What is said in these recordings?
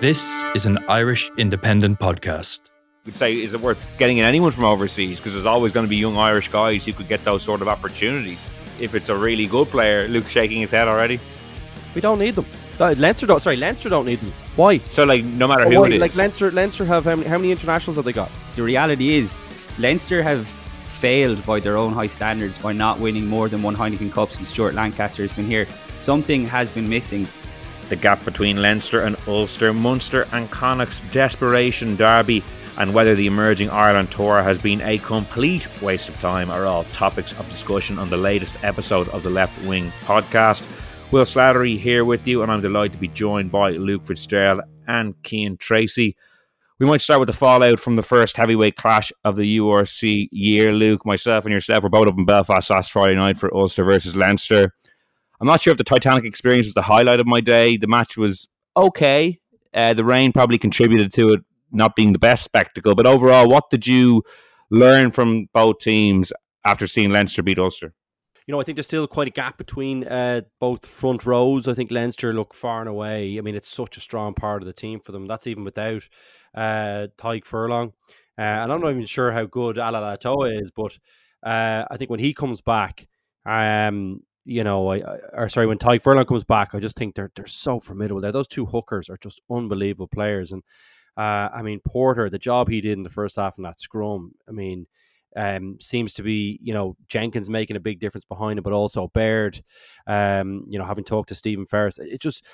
This is an Irish independent podcast. We'd say, is it worth getting in anyone from overseas? Because there's always going to be young Irish guys who could get those sort of opportunities. If it's a really good player, Luke's shaking his head already. We don't need them. Uh, Leinster don't. Sorry, Leinster don't need them. Why? So like, no matter Why? who it is, Like Leinster, Leinster have how many, how many internationals have they got? The reality is, Leinster have failed by their own high standards by not winning more than one Heineken Cup since Stuart Lancaster has been here. Something has been missing. The gap between Leinster and Ulster, Munster and Connacht's desperation derby, and whether the emerging Ireland tour has been a complete waste of time are all topics of discussion on the latest episode of the Left Wing podcast. Will Slattery here with you, and I'm delighted to be joined by Luke Fitzgerald and Cian Tracey. We might start with the fallout from the first heavyweight clash of the URC year. Luke, myself, and yourself were both up in Belfast last Friday night for Ulster versus Leinster. I'm not sure if the Titanic experience was the highlight of my day. The match was okay. Uh, the rain probably contributed to it not being the best spectacle. But overall, what did you learn from both teams after seeing Leinster beat Ulster? You know, I think there's still quite a gap between uh, both front rows. I think Leinster look far and away. I mean, it's such a strong part of the team for them. That's even without uh, Tadhg Furlong. Uh, and I'm not even sure how good Ala'alatoa is, but uh, I think when he comes back, um, you know, I, or sorry, when Tadhg Furlong comes back, I just think they're they're so formidable. There, those two hookers are just unbelievable players. And uh, I mean, Porter, the job he did in the first half in that scrum, I mean, um, seems to be, you know, Jenkins making a big difference behind it, but also Baird, um, you know, having talked to Stephen Ferris, it just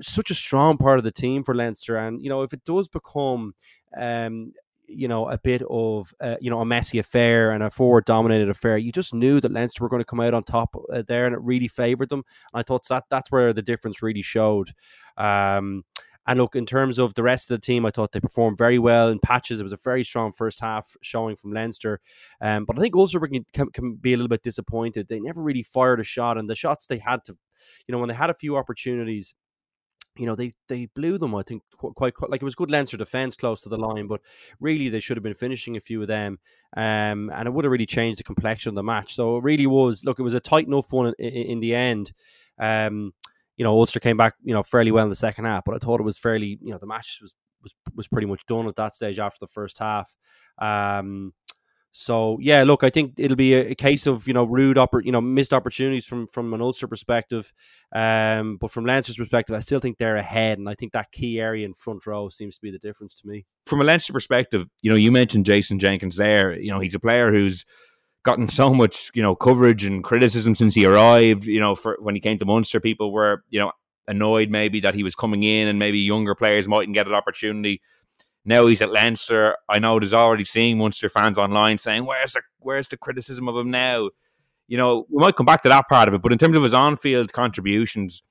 such a strong part of the team for Leinster. And you know, if it does become, um, you know, a bit of, uh, you know, a messy affair and a forward dominated affair, you just knew that Leinster were going to come out on top uh, there, and it really favoured them. And I thought that that's where the difference really showed. Um, and look, in terms of the rest of the team, I thought they performed very well in patches. It was a very strong first half showing from Leinster. Um, but I think Ulster can, can, can be a little bit disappointed. They never really fired a shot, and the shots they had to, you know, when they had a few opportunities, you know, they they blew them. I think quite, quite, like it was good Leinster defense close to the line, but really they should have been finishing a few of them, um, and it would have really changed the complexion of the match. So it really was. Look, it was a tight enough one in, in, in the end. Um, you know, Ulster came back, you know, fairly well in the second half, but I thought it was fairly, you know, the match was was was pretty much done at that stage after the first half. Um, so yeah, look, I think it'll be a, a case of you know rude, oppor- you know, missed opportunities from from an Ulster perspective, um, but from Leinster's perspective, I still think they're ahead, and I think that key area in front row seems to be the difference to me. From a Leinster perspective, you know, you mentioned Jason Jenkins there. You know, he's a player who's gotten so much, you know, coverage and criticism since he arrived. You know, for when he came to Munster, people were, you know, annoyed maybe that he was coming in and maybe younger players mightn't get an opportunity. Now he's at Leinster. I know there's already seeing Munster fans online saying, "Where's the where's the criticism of him now?" You know, we might come back to that part of it, but in terms of his on-field contributions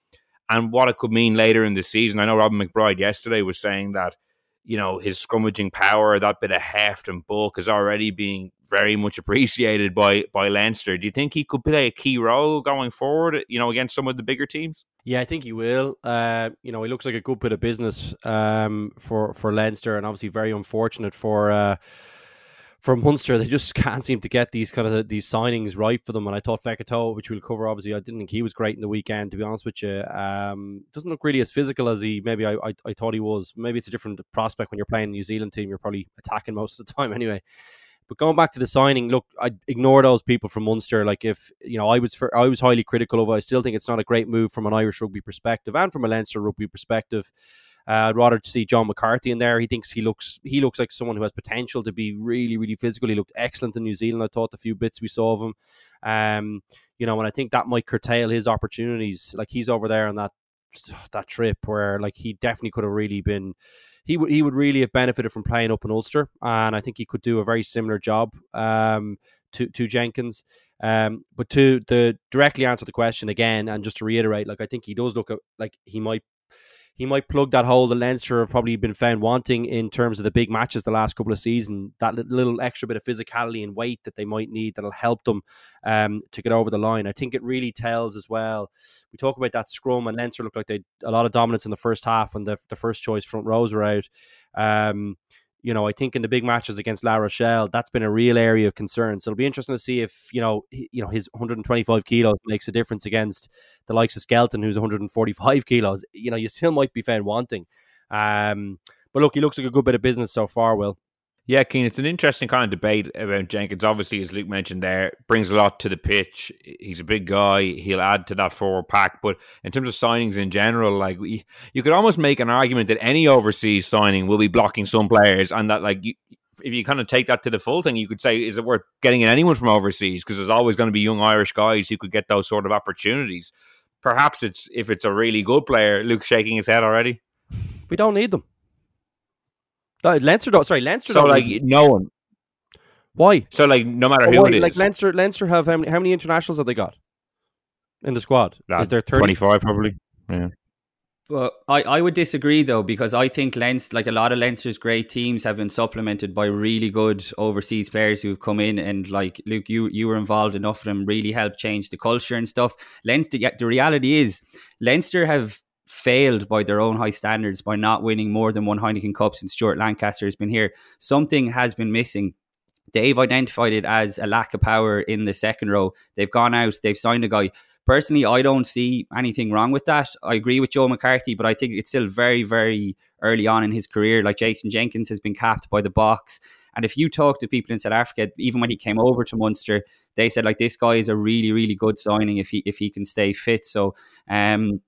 and what it could mean later in the season, I know Robin McBride yesterday was saying that you know his scrummaging power, that bit of heft and bulk, is already being very much appreciated by by Leinster. Do you think he could play a key role going forward? You know, against some of the bigger teams. Yeah, I think he will. Uh, you know, he looks like a good bit of business um, for for Leinster, and obviously very unfortunate for uh, for Munster. They just can't seem to get these kind of these signings right for them. And I thought Fekitoa, which we'll cover, obviously, I didn't think he was great in the weekend. To be honest with you, um, doesn't look really as physical as he maybe I, I, I thought he was. Maybe it's a different prospect when you're playing New Zealand team. You're probably attacking most of the time anyway. But going back to the signing, look, I ignore those people from Munster. Like if you know, I was for, I was highly critical of it. I still think it's not a great move from an Irish rugby perspective and from a Leinster rugby perspective. Uh, I'd rather see John McCarthy in there. He thinks he looks he looks like someone who has potential to be really really physical. He looked excellent in New Zealand. I thought the few bits we saw of him. Um, you know, and I think that might curtail his opportunities. Like he's over there on that that trip where like he definitely could have really been he would he would really have benefited from playing up in Ulster, and I think he could do a very similar job um, to to Jenkins. Um, but to the directly answer the question again, and just to reiterate, like I think he does look like he might he might plug that hole that Leinster have probably been found wanting in terms of the big matches the last couple of seasons. That little extra bit of physicality and weight that they might need that'll help them um, to get over the line. I think it really tells as well. We talk about that scrum and Leinster looked like they a lot of dominance in the first half when the, the first choice front rows were out. Um, you know, I think in the big matches against La Rochelle, that's been a real area of concern. So it'll be interesting to see if you know, he, you know, his 125 kilos makes a difference against the likes of Skelton, who's 145 kilos. You know, you still might be found wanting. Um, but look, he looks like a good bit of business so far. Will yeah, Cian, it's an interesting kind of debate about Jenkins. Obviously, as Luke mentioned there, brings a lot to the pitch. He's a big guy. He'll add to that forward pack. But in terms of signings in general, like we, you could almost make an argument that any overseas signing will be blocking some players, and that like you, if you kind of take that to the full thing, you could say, is it worth getting in anyone from overseas? Because there's always going to be young Irish guys who could get those sort of opportunities. Perhaps it's if it's a really good player. Luke shaking his head already. We don't need them. Leinster don't. Sorry, Leinster. So don't like no one. Why? So like no matter who Why? it is, Like Leinster, Leinster have how many, how many internationals have they got in the squad? Uh, is there 30? twenty five probably? Yeah. Well, I, I would disagree though because I think Leinster, like a lot of Leinster's great teams, have been supplemented by really good overseas players who've come in and like Luke, you you were involved enough of them, really helped change the culture and stuff. Leinster, the reality is Leinster have failed by their own high standards by not winning more than one Heineken Cup since Stuart Lancaster has been here. Something has been missing. They've identified it as a lack of power in the second row. They've gone out, they've signed a guy. Personally, I don't see anything wrong with that. I agree with Joe McCarthy, but I think it's still very, very early on in his career. Like Jason Jenkins has been capped by the Boks. And if you talk to people in South Africa, even when he came over to Munster, they said like this guy is a really, really good signing if he if he can stay fit. So um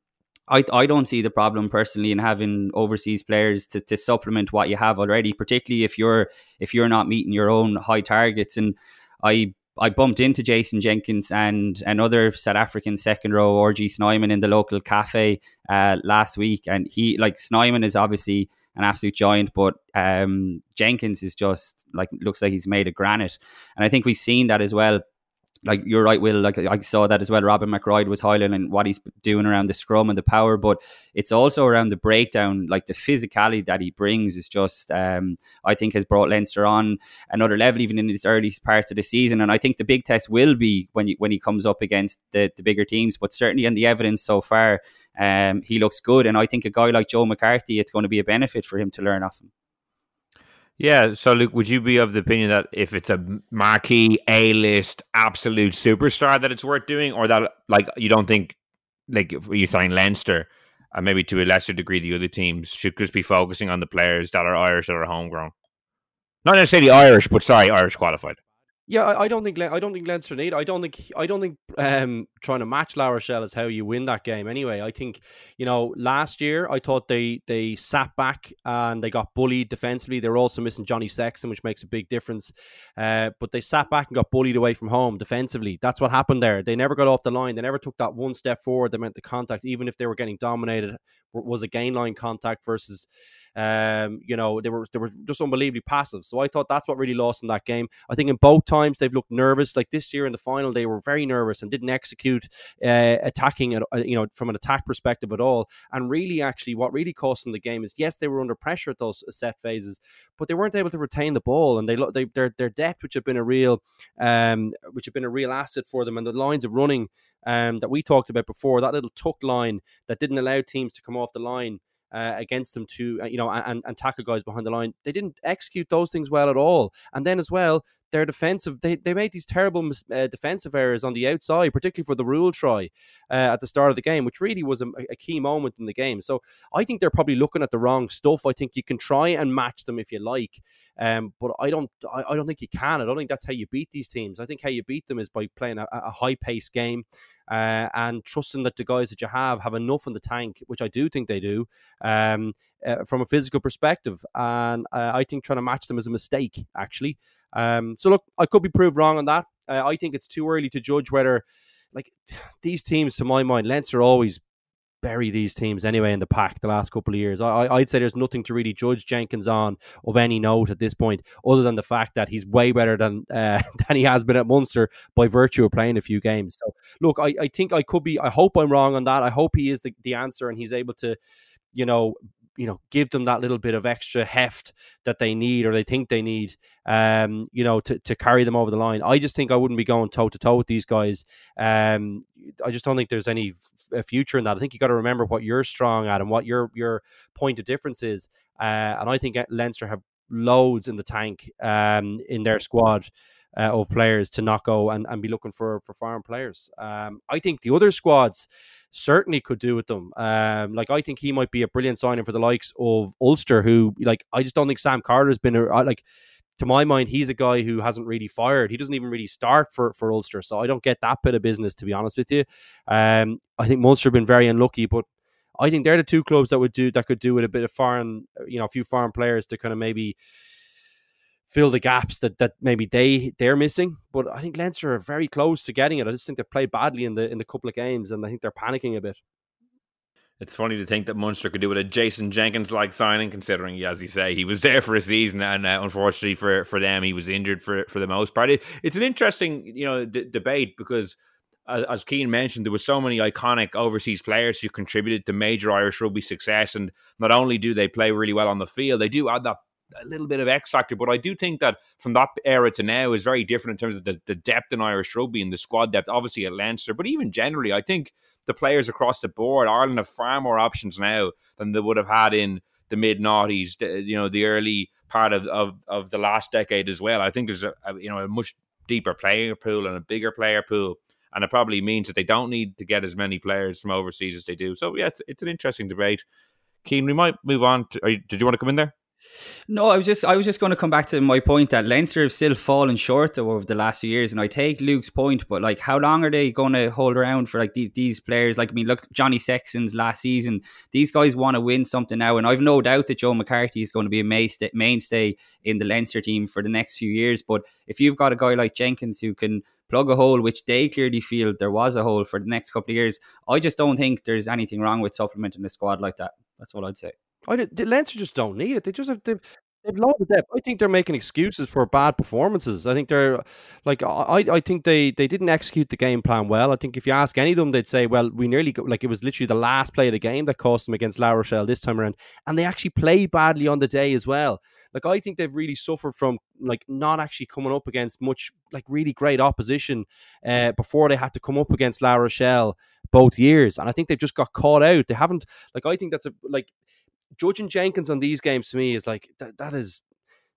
I, I don't see the problem personally in having overseas players to, to supplement what you have already, particularly if you're if you're not meeting your own high targets. And I I bumped into Jason Jenkins and another South African second row, RG Snyman, in the local cafe uh, last week, and he like Snyman is obviously an absolute giant, but um, Jenkins is just like looks like he's made of granite, and I think we've seen that as well like you're right, Will. Like I saw that as well. Robin McBride was highlighting what he's doing around the scrum and the power, but it's also around the breakdown. Like the physicality that he brings is just, um, I think, has brought Leinster on another level, even in his early parts of the season. And I think the big test will be when when he comes up against the, the bigger teams. But certainly, in the evidence so far, um, he looks good. And I think a guy like Joe McCarthy, it's going to be a benefit for him to learn off him. Yeah. So, Luke, would you be of the opinion that if it's a marquee, A list, absolute superstar, that it's worth doing, or that like you don't think like if you sign Leinster and maybe to a lesser degree the other teams should just be focusing on the players that are Irish that are homegrown, not necessarily Irish, but sorry, Irish qualified. Yeah, I, I don't think I don't think Leinster need. I don't think I don't think um, trying to match La Rochelle is how you win that game. Anyway, I think you know last year I thought they they sat back and they got bullied defensively. They were also missing Johnny Sexton, which makes a big difference. Uh, but they sat back and got bullied away from home defensively. That's what happened there. They never got off the line. They never took that one step forward. They meant the contact, even if they were getting dominated, was a gain line contact versus um, you know, they were they were just unbelievably passive. So I thought that's what really lost in that game. I think in both times they've looked nervous. Like this year in the final, they were very nervous and didn't execute uh, attacking, uh, you know, from an attack perspective at all. And really, actually, what really cost them the game is yes, they were under pressure at those set phases, but they weren't able to retain the ball. And they, they their their depth, which had been a real, um, which had been a real asset for them, and the lines of running um, that we talked about before, that little tuck line that didn't allow teams to come off the line uh, against them to uh, you know and, and tackle guys behind the line. They didn't execute those things well at all. And then as well, their defensive they, they made these terrible uh, defensive errors on the outside, particularly for the Rhule try uh, at the start of the game, which really was a, a, key moment in the game. So I think they're probably looking at the wrong stuff. I think you can try and match them if you like, um, but I don't I, I don't think you can. I don't think that's how you beat these teams. I think how you beat them is by playing a, a high pace game uh, and trusting that the guys that you have have enough in the tank, which I do think they do, um, uh, from a physical perspective. And uh, I think trying to match them is a mistake, actually. Um, so look, I could be proved wrong on that. Uh, I think it's too early to judge whether, like, these teams, to my mind, Leinster always bury these teams anyway in the pack the last couple of years. I, would say there's nothing to really judge Jenkins on of any note at this point, other than the fact that he's way better than uh, than he has been at Munster by virtue of playing a few games. So look, I, I think I could be. I hope I'm wrong on that. I hope he is the, the answer and he's able to, you know, you know give them that little bit of extra heft that they need or they think they need um you know to, to carry them over the line. I just think i wouldn't be going toe to toe with these guys. Um i just don't think there's any future in that. I think you got to remember what you're strong at and what your your point of difference is uh, and i think leinster have loads in the tank um in their squad uh, of players to not go and, and be looking for for foreign players. Um i think the other squads certainly could do with them. Um, like I think he might be a brilliant signing for the likes of Ulster, who like I just don't think Sam Carter's been a, like to my mind he's a guy who hasn't really fired. He doesn't even really start for for Ulster, so I don't get that bit of business to be honest with you. Um, I think Munster have been very unlucky, but I think they're the two clubs that would do that could do with a bit of foreign, you know, a few foreign players to kind of maybe fill the gaps that that maybe they they're missing. But I think Leinster are very close to getting it. I just think they've played badly in the in the couple of games, and I think they're panicking a bit. It's funny to think that Munster could do with a Jason Jenkins like signing, considering, as you say, he was there for a season, and uh, unfortunately for, for them, he was injured for for the most part. It, it's an interesting, you know, d- debate because, as, Cian mentioned, there were so many iconic overseas players who contributed to major Irish rugby success, and not only do they play really well on the field, they do add that a little bit of X factor. But I do think that from that era to now is very different in terms of the, the depth in Irish rugby and the squad depth, obviously at Leinster, but even generally, I think the players across the board, Ireland have far more options now than they would have had in the mid noughties, you know, the early part of, of, of the last decade as well. I think there's a, a you know a much deeper player pool and a bigger player pool. And it probably means that they don't need to get as many players from overseas as they do. So yeah, it's, it's an interesting debate. Cian, we might move on. To, you, did you want to come in there? No, I was just I was just going to come back to my point that Leinster have still fallen short over the last few years, and I take Luke's point, but like, how long are they going to hold around for like these these players? Like, I mean, look, Johnny Sexton's last season. These guys want to win something now, and I've no doubt that Joe McCarthy is going to be a mainstay, mainstay in the Leinster team for the next few years. But if you've got a guy like Jenkins who can plug a hole, which they clearly feel there was a hole for the next couple of years, I just don't think there's anything wrong with supplementing the squad like that. That's what I'd say. I did, the Leinster just don't need it. They just have they've, they've loads of depth. I think they're making excuses for bad performances. I think they're like I I think they they didn't execute the game plan well. I think if you ask any of them, they'd say, well, we nearly got, like it was literally the last play of the game that cost them against La Rochelle this time around, and they actually played badly on the day as well. Like I think they've really suffered from like not actually coming up against much like really great opposition uh, before they had to come up against La Rochelle both years, and I think they've just got caught out. They haven't like I think that's a like judging Jenkins on these games to me is like that, that is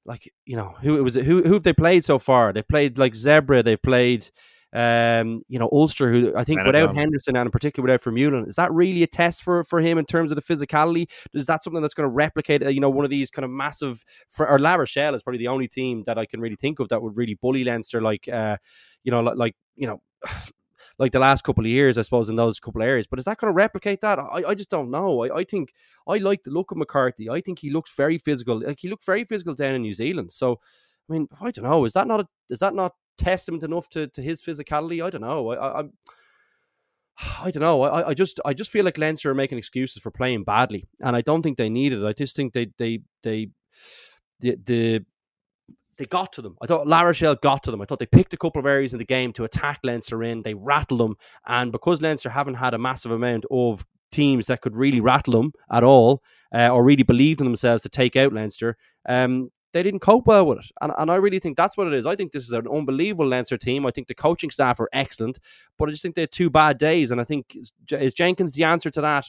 like you know who it was who who have they played so far? They've played like Zebre, they've played um, you know, Ulster, who I think without Henderson and in particular without Vermeulen, is that really a test for for him in terms of the physicality? Is that something that's going to replicate, uh, you know, one of these kind of massive? For, or La Rochelle is probably the only team that I can really think of that would really bully Leinster, like, uh, you know, like, like you know, like the last couple of years, I suppose, in those couple of areas. But is that going to replicate that? I, I just don't know. I, I think I like the look of McCarthy. I think he looks very physical. Like he looked very physical down in New Zealand. So, I mean, I don't know. Is that not a, is that not testament enough to, to his physicality? I don't know. I, I. I don't know. I, I just I just feel like Leinster are making excuses for playing badly, and I don't think they need it. I just think they they they the the they got to them. I thought La Rochelle got to them. I thought they picked a couple of areas in the game to attack Leinster in. They rattled them, and because Leinster haven't had a massive amount of teams that could really rattle them at all, uh, or really believed in themselves to take out Leinster, um, they didn't cope well with it. And, and I really think that's what it is. I think this is an unbelievable Leinster team. I think the coaching staff are excellent, but I just think they had two bad days. And I think is, is Jenkins the answer to that?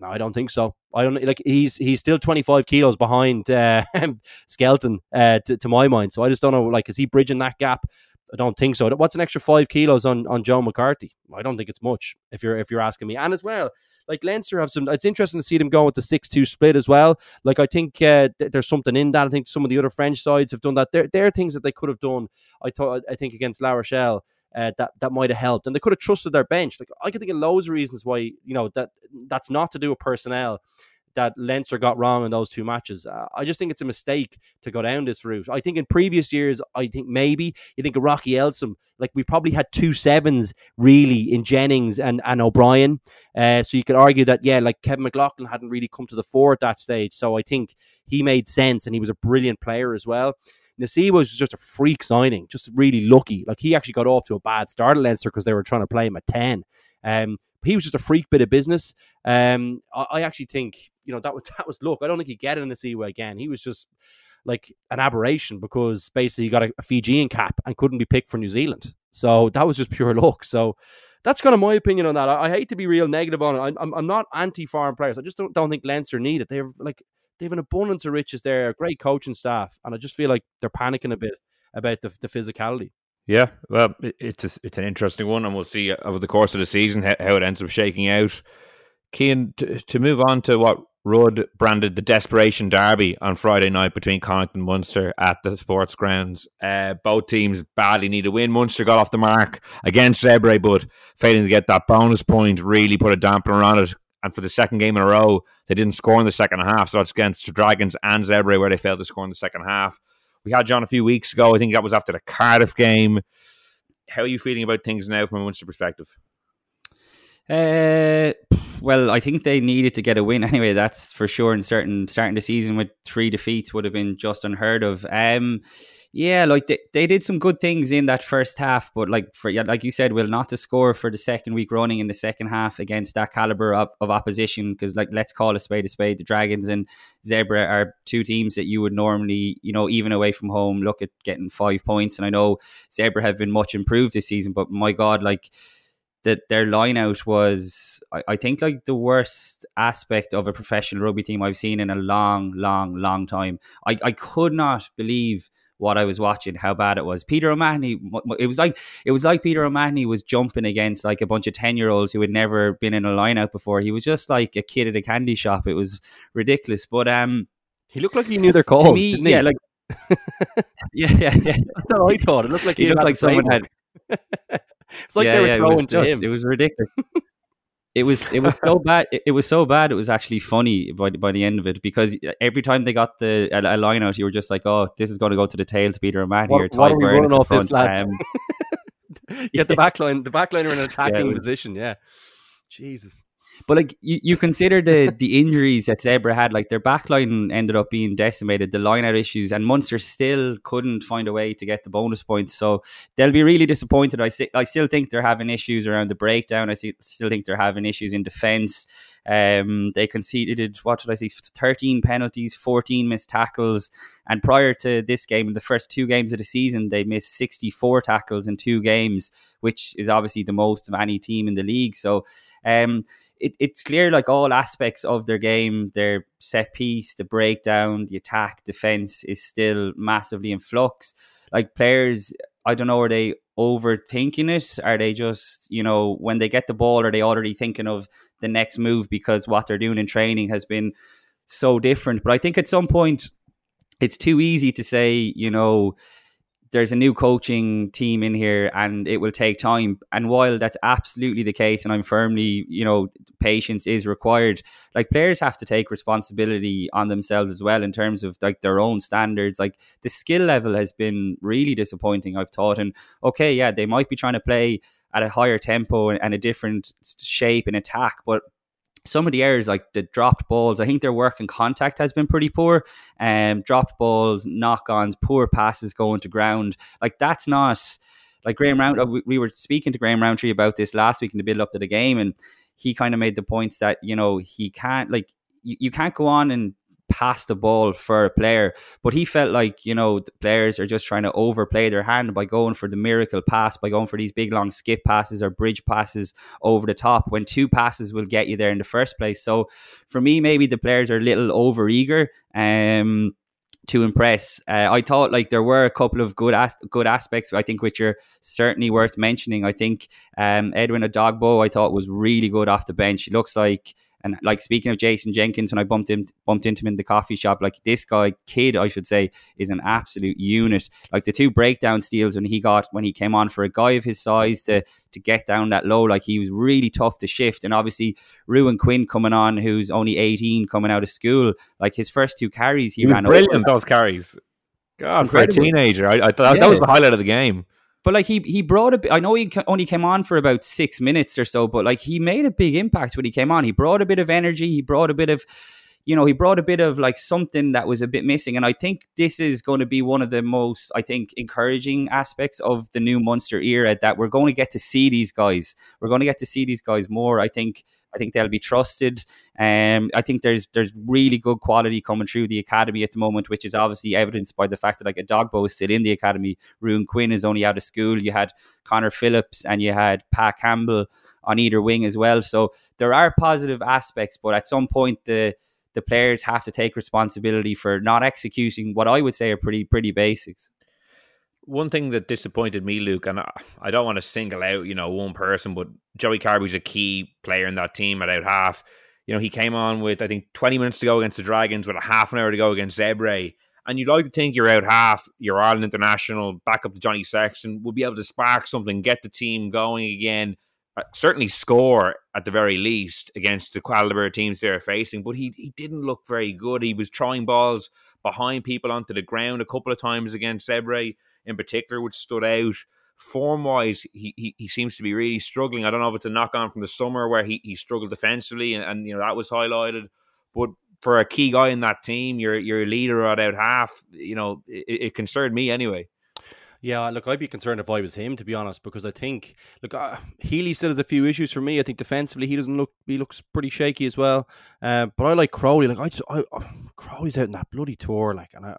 No, I don't think so. I don't like he's he's still 25 kilos behind uh, Skelton uh, to, to my mind. So I just don't know like is he bridging that gap? I don't think so. What's an extra five kilos on on Joe McCarthy? I don't think it's much if you're if you're asking me. And as well, like Leinster have some. It's interesting to see them going with the six-two split as well. Like I think uh, th- there's something in that. I think some of the other French sides have done that. There, there are things that they could have done. I thought. I think against La Rochelle. Uh, that that might have helped, and they could have trusted their bench. Like I could think of loads of reasons why you know that that's not to do with personnel that Leinster got wrong in those two matches. Uh, I just think it's a mistake to go down this route. I think in previous years, I think maybe you think of Rocky Elsom, like we probably had two sevens really in Jennings and, and O'Brien. Uh, so you could argue that, yeah, like Kevin McLaughlin hadn't really come to the fore at that stage. So I think he made sense and he was a brilliant player as well. Nacewa was just a freak signing, just really lucky. Like he actually got off to a bad start at Leinster because they were trying to play him at 10. Um, he was just a freak bit of business. Um, I, I, actually think you know that was that was look. I don't think he get it in the Seaway again. He was just like an aberration because basically he got a, a, Fijian cap and couldn't be picked for New Zealand. So that was just pure luck. So that's kind of my opinion on that. I, I hate to be real negative on it. I, I'm, I'm not anti foreign players. I just don't, don't think Leinster need it. They're like they have an abundance of riches there, great coaching staff, and I just feel like they're panicking a bit about the, the physicality. Yeah, well, it's a, it's an interesting one, and we'll see over the course of the season how, how it ends up shaking out. Cian, to, to move on to what Rudd branded the desperation derby on Friday night between Connacht and Munster at the sports grounds. Uh, both teams badly need a win. Munster got off the mark against Zebre, but failing to get that bonus point really put a dampener on it. And for the second game in a row, they didn't score in the second half. So it's against the Dragons and Zebre where they failed to score in the second half. We had John a few weeks ago. I think that was after the Cardiff game. How are you feeling about things now from a Munster perspective? Uh, well, I think they needed to get a win anyway. That's for sure. And certain starting the season with three defeats would have been just unheard of. Um, yeah, like they, they did some good things in that first half, but like for like you said, will not to score for the second week running in the second half against that caliber of, of opposition. Because like let's call a spade a spade. The Dragons and Zebre are two teams that you would normally, you know, even away from home, look at getting five points. And I know Zebre have been much improved this season, but my God, like that their line out was I, I, think like the worst aspect of a professional rugby team I've seen in a long, long, long time. I, I could not believe what I was watching, how bad it was. Peter O'Mahony, it was like it was like Peter O'Mahony was jumping against like a bunch of ten year olds who had never been in a lineout before. He was just like a kid at a candy shop. It was ridiculous. But um, he looked like he knew their call. To me, yeah, like yeah, yeah, yeah. That's what I thought. It looked like he, he looked like someone had. it's like yeah, they were yeah, throwing it was, to him. It was ridiculous. It was it was so bad. It, it, was so bad. It was actually funny by by the end of it because every time they got the a, a line out, you were just like, "Oh, this is going to go to the tail to Peter O'Mahony what, or Ty what running off front. this, lads? Um, Get yeah. the backline. The backline are in an attacking yeah, was, position. Yeah, Jesus. But like you, you consider the the injuries that Zebre had, like their backline ended up being decimated, the line out issues, and Munster still couldn't find a way to get the bonus points. So they'll be really disappointed. I si- I still think they're having issues around the breakdown. I see, still think they're having issues in defence. Um, they conceded what did I see? Thirteen penalties, fourteen missed tackles, and prior to this game, in the first two games of the season, they missed sixty-four tackles in two games, which is obviously the most of any team in the league. So. Um, it, it's clear like all aspects of their game, their set piece, the breakdown, the attack, defense is still massively in flux. Like players, I don't know, are they overthinking it? Are they just, you know, when they get the ball, are they already thinking of the next move because what they're doing in training has been so different? But I think at some point it's too easy to say, you know, there's a new coaching team in here and it will take time. And while that's absolutely the case, and I'm firmly, you know, patience is required, like players have to take responsibility on themselves as well in terms of like their own standards. Like the skill level has been really disappointing, I've thought. And okay, yeah, they might be trying to play at a higher tempo and a different shape in attack, but some of the errors, like the dropped balls, I think their work and contact has been pretty poor. Um, dropped balls, knock ons, poor passes going to ground. Like that's not like Graham Round. Uh, we, we were speaking to Graham Rowntree about this last week in the build up to the game, and he kind of made the points that you know he can't like you, you can't go on and pass the ball for a player. But he felt like, you know, the players are just trying to overplay their hand by going for the miracle pass, by going for these big long skip passes or bridge passes over the top when two passes will get you there in the first place. So for me, maybe the players are a little over eager. Um, to impress. Uh, I thought like there were a couple of good as- good aspects. I think which are certainly worth mentioning. I think um, Edwin Edogbo I thought was really good off the bench. He looks like and like speaking of Jason Jenkins, when I bumped him bumped into him in the coffee shop, like this guy, kid, I should say, is an absolute unit. Like the two breakdown steals when he got when he came on for a guy of his size to to get down that low, like he was really tough to shift. And obviously Ruben Quinn coming on, who's only eighteen, coming out of school, like his first two carries, he, he ran brilliant over. those carries. God, Incredible. for a teenager, I, I thought Yeah. that was the highlight of the game. But like he he brought a. I know he only came on for about six minutes or so, but like he made a big impact when he came on. He brought a bit of energy. He brought a bit of, you know, he brought a bit of like something that was a bit missing. And I think this is going to be one of the most, I think, encouraging aspects of the new Munster era that we're going to get to see these guys. We're going to get to see these guys more. I think. I think they'll be trusted. Um, I think there's there's really good quality coming through the academy at the moment, which is obviously evidenced by the fact that like Edogbo is still in the academy. Ruadhán Quinn is only out of school. You had Conor Phillips and you had Pat Campbell on either wing as well. So there are positive aspects, but at some point the the players have to take responsibility for not executing what I would say are pretty pretty basics. One thing that disappointed me, Luke, and I, don't want to single out, you know, one person, but Joey Carbery's a key player in that team at out half. You know, he came on with I think 20 minutes to go against the Dragons, with a half an hour to go against Zebre. And you'd like to think you're out half, you're Ireland international, back up to Johnny Sexton, will be able to spark something, get the team going again, Uh, certainly score at the very least against the caliber teams they're facing. But he he didn't look very good. He was throwing balls behind people onto the ground a couple of times against Zebre in particular, which stood out. Form wise, he, he he seems to be really struggling. I don't know if it's a knock on from the summer where he, he struggled defensively and, and you know that was highlighted. But for a key guy in that team, your your leader at out half, you know, it, it concerned me anyway. Yeah, look, I'd be concerned if I was him, to be honest, because I think, look, uh, Healy still has a few issues for me. I think defensively he doesn't look, he looks pretty shaky as well. Uh, but I like Crowley. Like I, just, I, I Crowley's out in that bloody tour, like, and I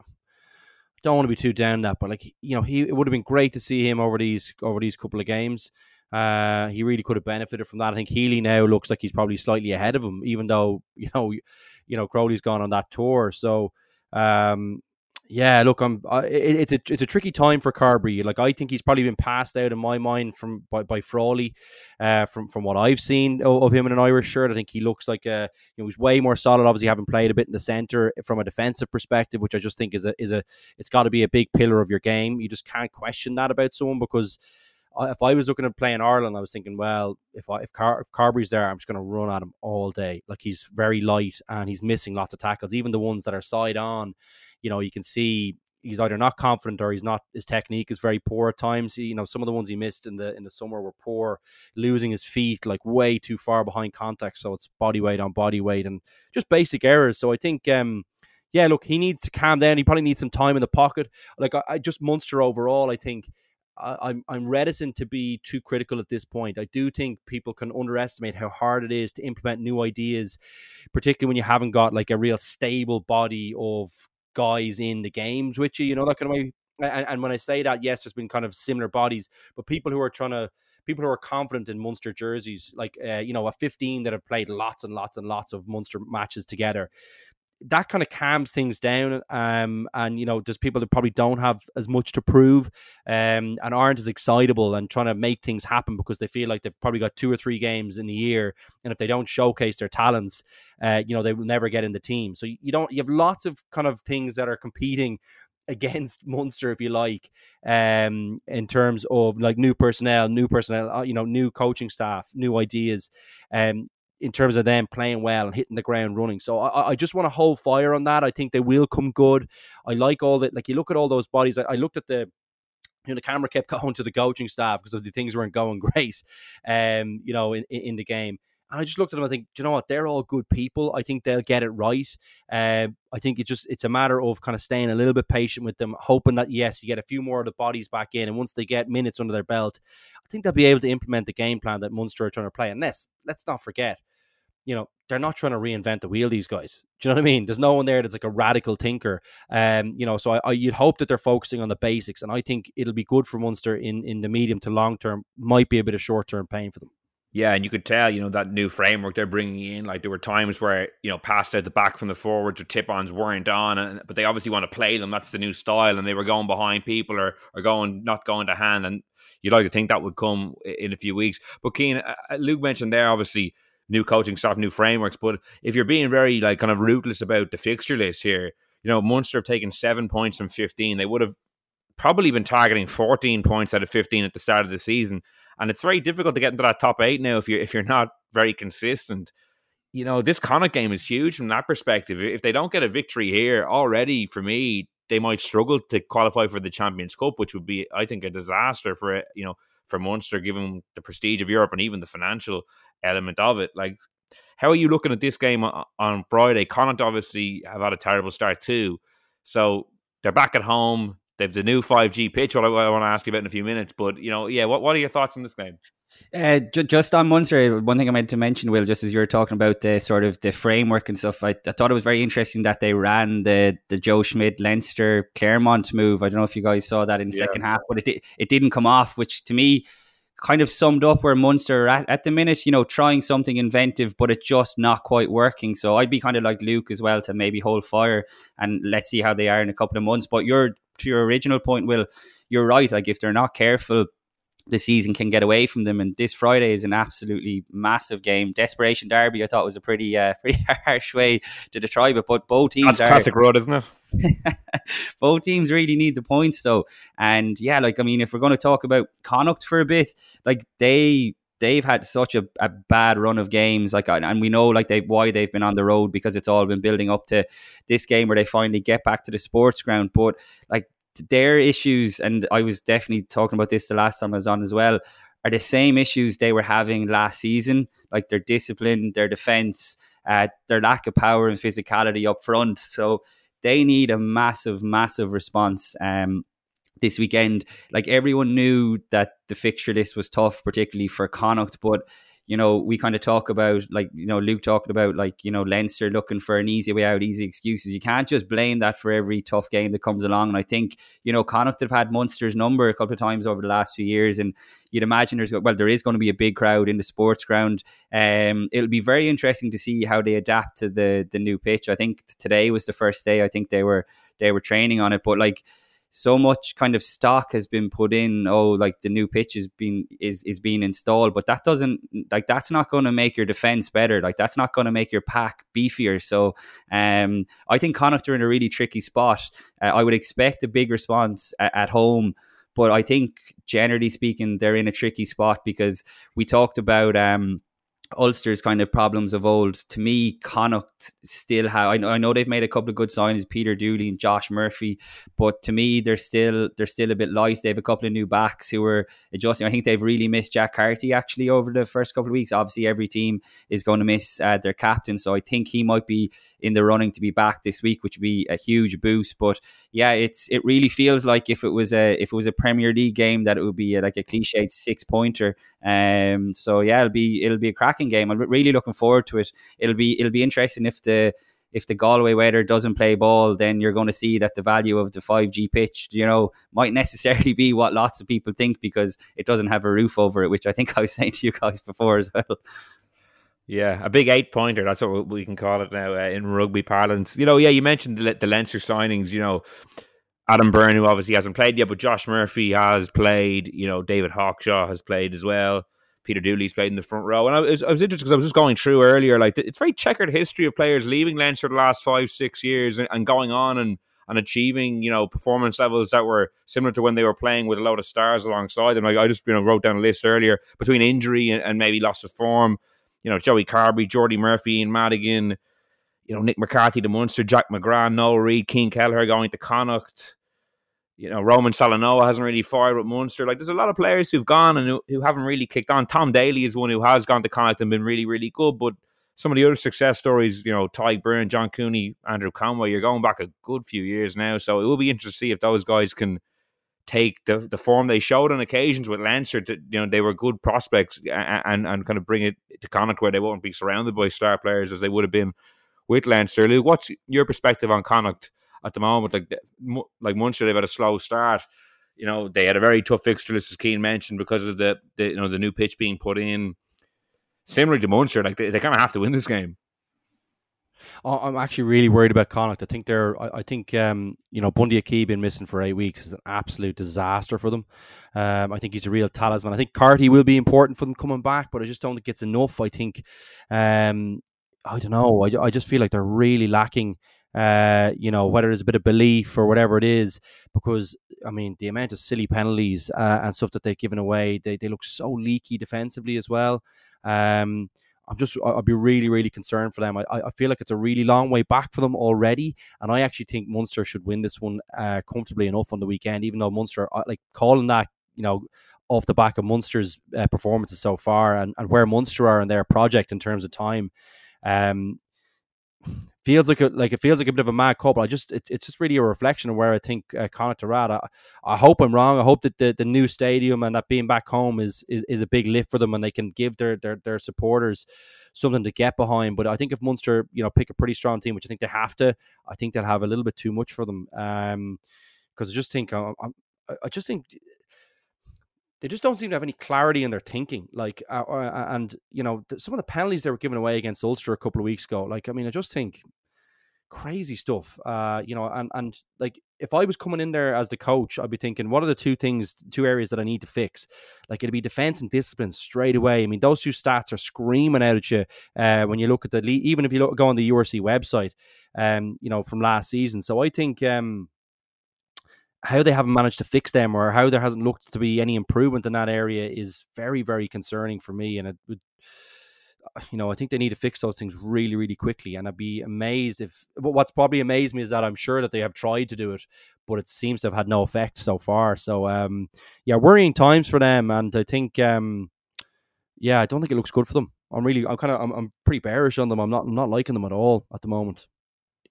don't want to be too down that, but like, you know, he it would have been great to see him over these over these couple of games. Uh, he really could have benefited from that. I think Healy now looks like he's probably slightly ahead of him, even though you know, you know, Crowley's gone on that tour. So, um, yeah, look, I'm. It, it's a it's a tricky time for Carbery. Like I think he's probably been passed out in my mind from by, by Frawley, uh, from from what I've seen of, of him in an Irish shirt. I think he looks like a you know he's way more solid. Obviously, having played a bit in the centre from a defensive perspective, which I just think is a is a it's got to be a big pillar of your game. You just can't question that about someone because if I was looking to play in Ireland, I was thinking, well, if I, if, Car- if Carbery's there, I'm just going to run at him all day. Like he's very light and he's missing lots of tackles, even the ones that are side on. You know, you can see he's either not confident or he's not. His technique is very poor at times. You know, some of the ones he missed in the in the summer were poor, losing his feet like way too far behind contact. So it's body weight on body weight and just basic errors. So I think. um yeah, look, he needs to calm down. He probably needs some time in the pocket. Like I, I just Munster overall, I think I, I'm I'm reticent to be too critical at this point. I do think people can underestimate how hard it is to implement new ideas, particularly when you haven't got like a real stable body of guys in the games with you. You know that kind of way. And, and when I say that, yes, there's been kind of similar bodies, but people who are trying to people who are confident in Munster jerseys, like uh, you know, a 15 that have played lots and lots and lots of Munster matches together that kind of calms things down. Um, and you know, there's people that probably don't have as much to prove, um, and aren't as excitable and trying to make things happen because they feel like they've probably got two or three games in the year, and if they don't showcase their talents, uh, you know, they will never get in the team. So you don't, you have lots of kind of things that are competing against Munster, if you like, um, in terms of like new personnel, new personnel, uh, you know, new coaching staff, new ideas, um, in terms of them playing well and hitting the ground running. So I, I just want to hold fire on that. I think they will come good. I like all that. Like you look at all those bodies. I, I looked at the. You know, the camera kept going to the coaching staff because the things weren't going great, um, you know, in, in the game. And I just looked at them. I think, you know what? They're all good people. I think they'll get it right. Um, I think it just it's a matter of kind of staying a little bit patient with them, hoping that yes, you get a few more of the bodies back in, and once they get minutes under their belt, I think they'll be able to implement the game plan that Munster are trying to play. And let's let's not forget, you know, they're not trying to reinvent the wheel. These guys, do you know what I mean? There's no one there that's like a radical thinker. Um, you know, so I, I you'd hope that they're focusing on the basics, and I think it'll be good for Munster in in the medium to long term. Might be a bit of short term pain for them. Yeah, and you could tell, you know, that new framework they're bringing in. Like there were times where you know, passed out the back from the forwards or tip-ons weren't on, and, but they obviously want to play them. That's the new style, and they were going behind people or or going not going to hand. And you'd like to think that would come in a few weeks. But Cian, uh, uh, Luke mentioned there, obviously new coaching staff, new frameworks. But if you're being very like kind of ruthless about the fixture list here, you know, Munster have taken seven points from 15. They would have probably been targeting 14 points out of 15 at the start of the season and it's very difficult to get into that top eight now if you're if you're not very consistent. You know, this Connacht game is huge from that perspective. If they don't get a victory here already, for me, they might struggle to qualify for the Champions Cup, which would be, I think, a disaster for it, you know for Munster, given the prestige of Europe and even the financial element of it. Like, how are you looking at this game on Friday? Connacht obviously have had a terrible start too, so they're back at home. They've the new 5G pitch, what I, I, want to ask you about in a few minutes. But, you know, yeah, what, what are your thoughts on this game? Uh, ju- just on Munster, one thing I meant to mention, Will, just as you were talking about the sort of the framework and stuff, I, I thought it was very interesting that they ran the the Joe Schmidt Leinster Clermont move. I don't know if you guys saw that in the yeah. second half, but it di- it didn't come off, which to me kind of summed up where Munster at at the minute. You know, trying something inventive, but it's just not quite working. So I'd be kind of like Luke as well to maybe hold fire and let's see how they are in a couple of months. But you're to your original point, Will, you're right. Like if they're not careful, the season can get away from them. And this Friday is an absolutely massive game. Desperation Derby, I thought was a pretty uh, pretty harsh way to describe it. But both teams That's are, classic road, isn't it? both teams really need the points though. And yeah, like I mean, if we're going to talk about Connacht for a bit, like they they've had such a, a bad run of games like and we know like they why they've been on the road because it's all been building up to this game where they finally get back to the sports ground but like their issues and I was definitely talking about this the last time I was on as well are the same issues they were having last season like their discipline their defense uh, their lack of power and physicality up front so they need a massive massive response um this weekend. Like everyone knew that the fixture list was tough, particularly for Connacht, but you know, we kind of talk about like, you know, Luke talking about like, you know, Leinster looking for an easy way out, easy excuses. You can't just blame that for every tough game that comes along. And I think, you know, Connacht have had Munster's number a couple of times over the last few years. And you'd imagine there's, well, there is going to be a big crowd in the sports ground. Um, it'll be very interesting to see how they adapt to the, the new pitch. I think today was the first day. I think they were, they were training on it, but like, so much kind of stock has been put in. Oh like the new pitch is being is is being installed but that doesn't like that's not going to make your defense better. Like that's not going to make your pack beefier. So um i think connacht are in a really tricky spot. Uh, i would expect a big response at, at home but i think generally speaking they're in a tricky spot because we talked about um Ulster's kind of problems of old. To me, Connacht still have. I know, I know they've made a couple of good signings, Peter Dooley and Josh Murphy, but to me, they're still they're still a bit light. They have a couple of new backs who are adjusting. I think they've really missed Jack Carty actually over the first couple of weeks. Obviously, every team is going to miss uh, their captain, so I think he might be in the running to be back this week, which would be a huge boost. But yeah, it's it really feels like if it was a if it was a Premier League game that it would be a, like a cliched six pointer. Um, so yeah, it'll be it'll be a cracking game. I'm really looking forward to it. It'll be it'll be interesting if the if the Galway weather doesn't play ball, then you're going to see that the value of the 5G pitch, you know, might necessarily be what lots of people think because it doesn't have a roof over it, which I think I was saying to you guys before as well. Yeah, a big eight pointer. That's what we can call it now uh, in rugby parlance. You know, yeah, you mentioned the, the Leinster signings. You know, Adam Byrne, who obviously hasn't played yet, but Josh Murphy has played. You know, David Hawkshaw has played as well. Peter Dooley's played in the front row. And I was, I was interested because I was just going through earlier, like, it's very checkered history of players leaving Leinster the last five, six years and, and going on and, and achieving, you know, performance levels that were similar to when they were playing with a lot of stars alongside them. Like, I just, you know, wrote down a list earlier between injury and, and maybe loss of form you know, Joey Carbery, Jordi Murphy, and Madigan, you know, Nick McCarthy, the Munster, Jack McGrath, Noel Reid, Cian Kelleher going to Connacht. You know, Roman Salanoa hasn't really fired with Munster. Like, there's a lot of players who've gone and who, who haven't really kicked on. Tom Daly is one who has gone to Connacht and been really, really good. But some of the other success stories, you know, Tadhg Beirne, John Cooney, Andrew Conway, you're going back a good few years now. So it will be interesting to see if those guys can take the the form they showed on occasions with Leinster. To, you know, they were good prospects and, and, and kind of bring it to Connacht where they won't be surrounded by star players as they would have been with Leinster. Luke, what's your perspective on Connacht at the moment? Like like Munster, they've had a slow start. You know, they had a very tough fixture list, as Cian mentioned, because of the, the you know the new pitch being put in. Similar to Munster, like they, they kind of have to win this game. I'm actually really worried about Connacht. I think they're. I, think um, you know Bundee Aki being missing for eight weeks is an absolute disaster for them. Um, I think he's a real talisman. I think Carty will be important for them coming back, but I just don't think it's enough. I think. Um, I don't know. I, I just feel like they're really lacking. Uh, you know, whether it's a bit of belief or whatever it is, because I mean, the amount of silly penalties uh, and stuff that they've given away, they, they look so leaky defensively as well. Um, I'm just, I'd be really really concerned for them. I, I feel like it's a really long way back for them already, and I actually think Munster should win this one uh, comfortably enough on the weekend. Even though Munster like calling that you know off the back of Munster's uh, performances so far and, and where Munster are in their project in terms of time. Um, feels like a like it feels like a bit of a mad couple. I just it, it's just really a reflection of where I think uh, Connacht are at. I, I hope I'm wrong. I hope that the, the new stadium and that being back home is, is is a big lift for them and they can give their their their supporters something to get behind. But I think if Munster you know pick a pretty strong team, which I think they have to, I think they'll have a little bit too much for them. Um, because I just think I'm, I'm I just think they just don't seem to have any clarity in their thinking. Like, uh, uh, and you know, some of the penalties they were giving away against Ulster a couple of weeks ago. Like, I mean, I just think crazy stuff. Uh, you know, and and like if I was coming in there as the coach, I'd be thinking, what are the two things, two areas that I need to fix? Like it'd be defense and discipline straight away. I mean, those two stats are screaming out at you uh, when you look at the. Even if you look, go on the URC website, um, you know, from last season. So I think um how they haven't managed to fix them or how there hasn't looked to be any improvement in that area is very, very concerning for me. And it would, you know, I think they need to fix those things really, really quickly. And I'd be amazed if, what's probably amazed me is that I'm sure that they have tried to do it, but it seems to have had no effect so far. So, um, yeah, worrying times for them. And I think, um, yeah, I don't think it looks good for them. I'm really, I'm kind of, I'm, I'm pretty bearish on them. I'm not, I'm not liking them at all at the moment.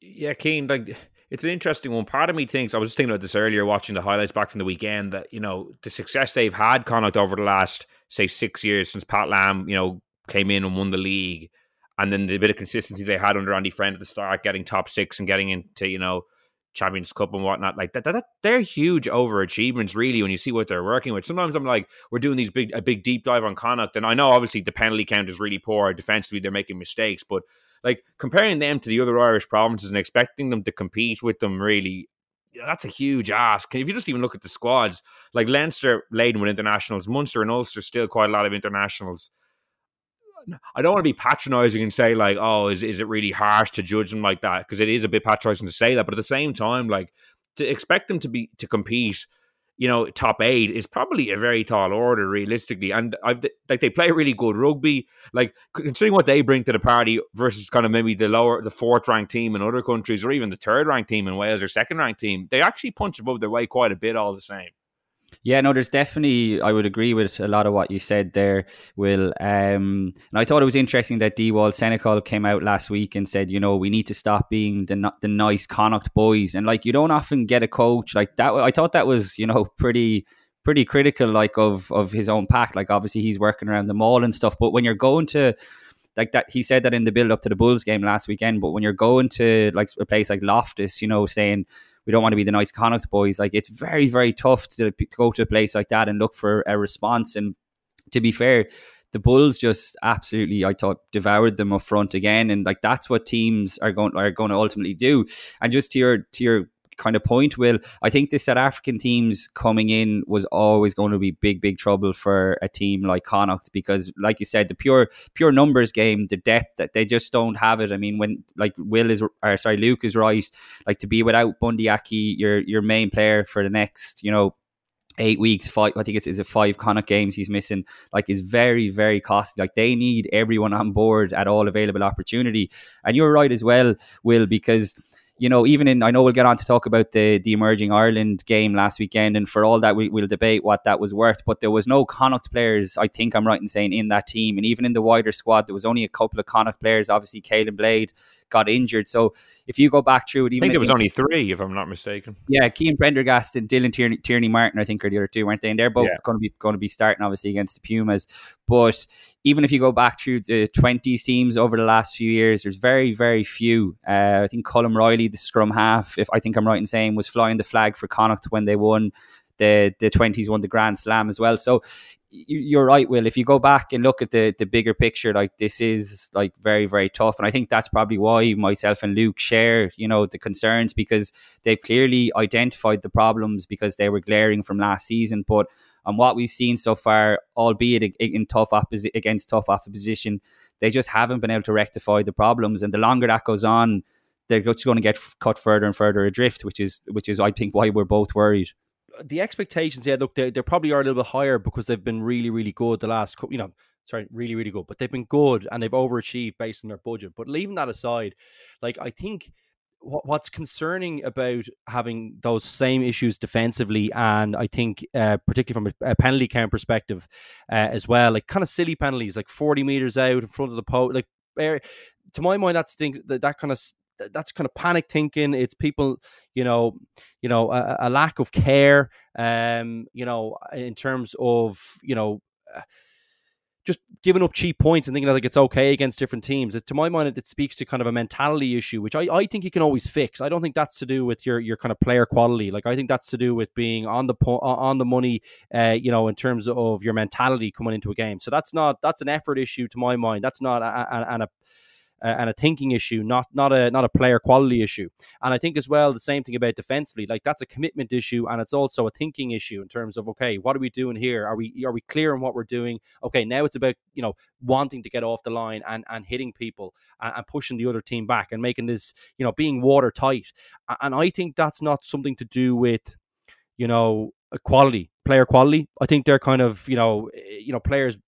Yeah, Cian like it's an interesting one. Part of me thinks I was just thinking about this earlier, watching the highlights back from the weekend. That you know the success they've had Connacht over the last say six years since Pat Lam, you know, came in and won the league, and then the bit of consistency they had under Andy Friend at the start, getting top six and getting into you know Champions Cup and whatnot. Like that, that, that, they're huge overachievements, really. When you see what they're working with, sometimes I'm like, we're doing these big a big deep dive on Connacht, and I know obviously the penalty count is really poor defensively. They're making mistakes, but like comparing them to the other Irish provinces and expecting them to compete with them really that's a huge ask. If you just even look at the squads, like Leinster laden with internationals, Munster and Ulster still quite a lot of internationals. I don't want to be patronising and say like, oh, is is it really harsh to judge them like that? Because it is a bit patronising to say that, but at the same time, like to expect them to be to compete you know, top eight is probably a very tall order realistically. And I've like they play really good rugby. Like considering what they bring to the party versus kind of maybe the lower, the fourth ranked team in other countries, or even the third ranked team in Wales or second ranked team, they actually punch above their weight quite a bit all the same. Yeah, no, there's definitely I would agree with a lot of what you said there, Will. Um, and I thought it was interesting that Dewald Senekal came out last week and said, you know, we need to stop being the the nice Connacht boys, and like you don't often get a coach like that. I thought that was you know pretty pretty critical like of of his own pack. Like obviously he's working around the maul and stuff, but when you're going to like that he said that in the build up to the Bulls game last weekend. But when you're going to like a place like Loftus, you know, saying we don't want to be the nice Connacht boys. Like it's very, very tough to, to go to a place like that and look for a response. And to be fair, the Bulls just absolutely, I thought, devoured them up front again, and like that's what teams are going are going to ultimately do. And just to your to your kind of point, Will, I think the South African teams coming in was always going to be big, big trouble for a team like Connacht because, like you said, the pure pure numbers game, the depth that they just don't have it. I mean, when like Will is or sorry, Luke is right, like to be without Bundee Aki, your your main player for the next, you know, eight weeks, five, I think it's, it's a five Connacht games he's missing, like is very, very costly. Like they need everyone on board at all available opportunity. And you're right as well, Will, because you know, even in, I know we'll get on to talk about the the emerging Ireland game last weekend, and for all that, we, will debate what that was worth. But there was no Connacht players, I think I'm right in saying, in that team, and even in the wider squad, there was only a couple of Connacht players. Obviously, Caolin Blade got injured, so if you go back through it, even I think there was only three, if I'm not mistaken. Yeah, Cian Prendergast and Dylan Tierney, Tierney Martin, I think, are the other two, weren't they? And they're both yeah. going to be going to be starting obviously against the Pumas. But even if you go back through the 20s teams over the last few years, there's very, very few. Uh, I think Colm Reilly, the scrum half, if I think I'm right in saying, was flying the flag for Connacht when they won the the 20s, won the Grand Slam as well. So you're right, Will. If you go back and look at the the bigger picture, like this is like very very tough, and I think that's probably why myself and Luke share, you know, the concerns because they've clearly identified the problems because they were glaring from last season, but and what we've seen so far, albeit in tough opposi- against tough opposition, they just haven't been able to rectify the problems. And the longer that goes on, they're just going to get cut further and further adrift, which is which is I think why we're both worried. The expectations, yeah, look, they, they probably are a little bit higher because they've been really, really good the last, you know, sorry, really, really good, but they've been good and they've overachieved based on their budget. But leaving that aside, like I think what's concerning about having those same issues defensively, and I think uh, particularly from a, penalty count perspective uh, as well, like kind of silly penalties, like forty meters out in front of the post, like to my mind, that's thing that, that kind of that's kind of panic thinking. It's people, you know, you know, a, a lack of care, um, you know, in terms of you know. Uh, just giving up cheap points and thinking like it's okay against different teams. It, to my mind, it, it, speaks to kind of a mentality issue, which I, I think you can always fix. I don't think that's to do with your your kind of player quality. Like I think that's to do with being on the po- on the money, uh, you know, in terms of your mentality coming into a game. So that's not that's an effort issue to my mind. That's not a, a, a uh, and a thinking issue, not not a not a player quality issue. And I think as well the same thing about defensively, like that's a commitment issue, and it's also a thinking issue in terms of okay, what are we doing here? Are we are we clear on what we're doing? Okay, now it's about you know wanting to get off the line and and hitting people and, and pushing the other team back and making this you know being watertight. And I think that's not something to do with you know quality player quality. I think they're kind of you know eh, you know players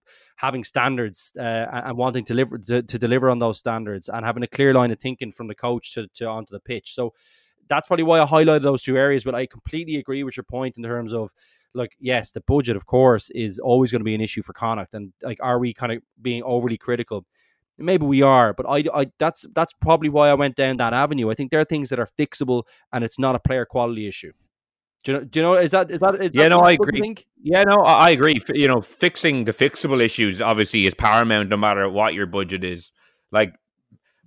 having standards uh, and wanting to deliver to, to, deliver on those standards and having a clear line of thinking from the coach to, to onto the pitch. So that's probably why I highlighted those two areas. But I completely agree with your point in terms of like yes, the budget, of course, is always going to be an issue for Connacht, and like, are we kind of being overly critical? Maybe we are, but I, I, that's that's probably why I went down that avenue. I think there are things that are fixable, and it's not a player quality issue. Do you know? Do you know? Is that is that? Is yeah, that no, I agree. Yeah, no, I agree. You know, fixing the fixable issues obviously is paramount, no matter what your budget is. Like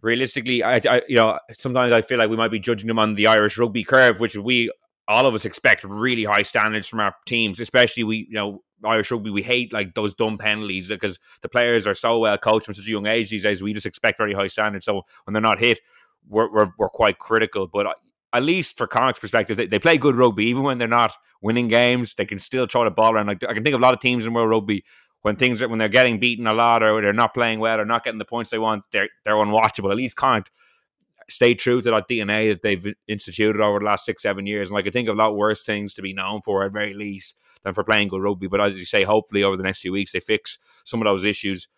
realistically, I, I, you know, sometimes I feel like we might be judging them on the Irish rugby curve, which we all of us expect really high standards from our teams, especially we, you know, Irish rugby. We hate like those dumb penalties because the players are so well coached from such a young age these days. We just expect very high standards. So when they're not hit, we're, we're, we're quite critical. But at least for Connacht's perspective, they, they, play good rugby. Even when they're not winning games, they can still throw the ball around. Like, I can think of a lot of teams in World Rugby when things are, when they're getting beaten a lot or they're not playing well or not getting the points they want, they're they're unwatchable. At least Connacht stay true to that DNA that they've instituted over the last six, seven years. And like I think of a lot worse things to be known for at very least than for playing good rugby. But as you say, hopefully over the next few weeks they fix some of those issues.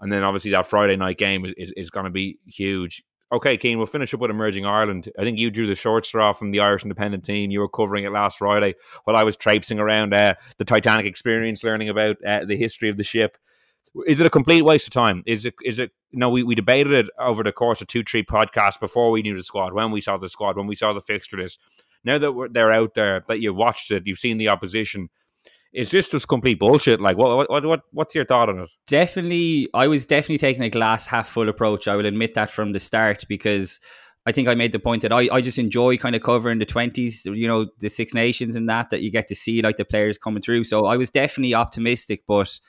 And then obviously that Friday night game is, is, is going to be huge. Okay, Cian, we'll finish up with Emerging Ireland. I think you drew the short straw from the Irish Independent team. You were covering it last Friday while I was traipsing around uh, the Titanic experience, learning about uh, the history of the ship. Is it a complete waste of time? Is it? Is it? Know, we, we debated it over the course of two, three podcasts before we knew the squad, when we saw the squad, when we saw the fixture list. Now that they're out there, that you watched it, you've seen the opposition is this just complete bullshit? Like, what, what, what, what's your thought on it? Definitely, I was definitely taking a glass half full approach. I will admit that from the start because I think I made the point that I, I just enjoy kind of covering the 20s, you know, the Six Nations and that, that you get to see like the players coming through. So I was definitely optimistic, but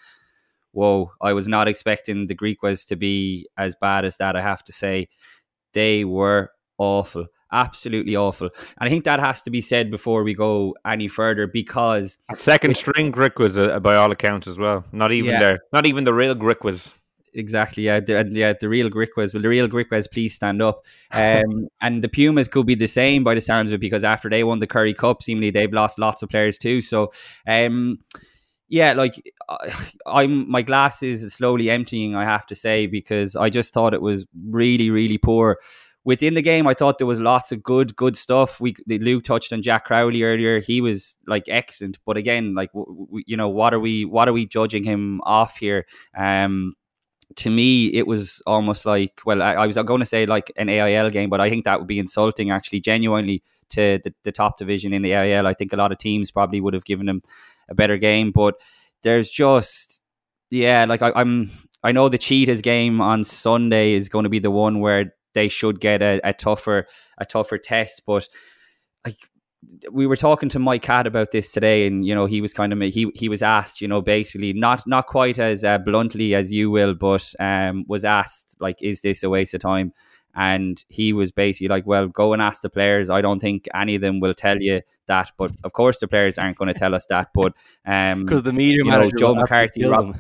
whoa, I was not expecting the Griquas to be as bad as that, I have to say. They were awful absolutely awful. And I think that has to be said before we go any further because second it, string Griquas uh, by all accounts as well. Not even yeah. there, not even the real Griquas. Exactly, yeah, the, yeah, the real Griquas. Well, the real Griquas, please stand up. Um, and the Pumas could be the same by the sounds of it because after they won the Currie Cup, seemingly they've lost lots of players too. So, um, yeah, like I'm, my glass is slowly emptying. I have to say because I just thought it was really, really poor within the game, I thought there was lots of good, good stuff. We Lou touched on Jack Crowley earlier. He was like excellent, but again, like w- you know, what are we, what are we judging him off here? Um, to me, it was almost like, well, I, I was going to say like an AIL game, but I think that would be insulting, actually, genuinely to the, the top division in the AIL. I think a lot of teams probably would have given him a better game, but there's just, yeah, like I, I'm, I know the Cheetahs game on Sunday is going to be the one where they should get a, a tougher a tougher test. But like we were talking to Mike Catt about this today, and you know he was kind of he he was asked, you know, basically not not quite as uh, bluntly as you will, but um, was asked like, is this a waste of time? And he was basically like, well, go and ask the players. I don't think any of them will tell you that, but of course the players aren't going to tell us that. But um, because the media you know, Joe McCarthy, Rob,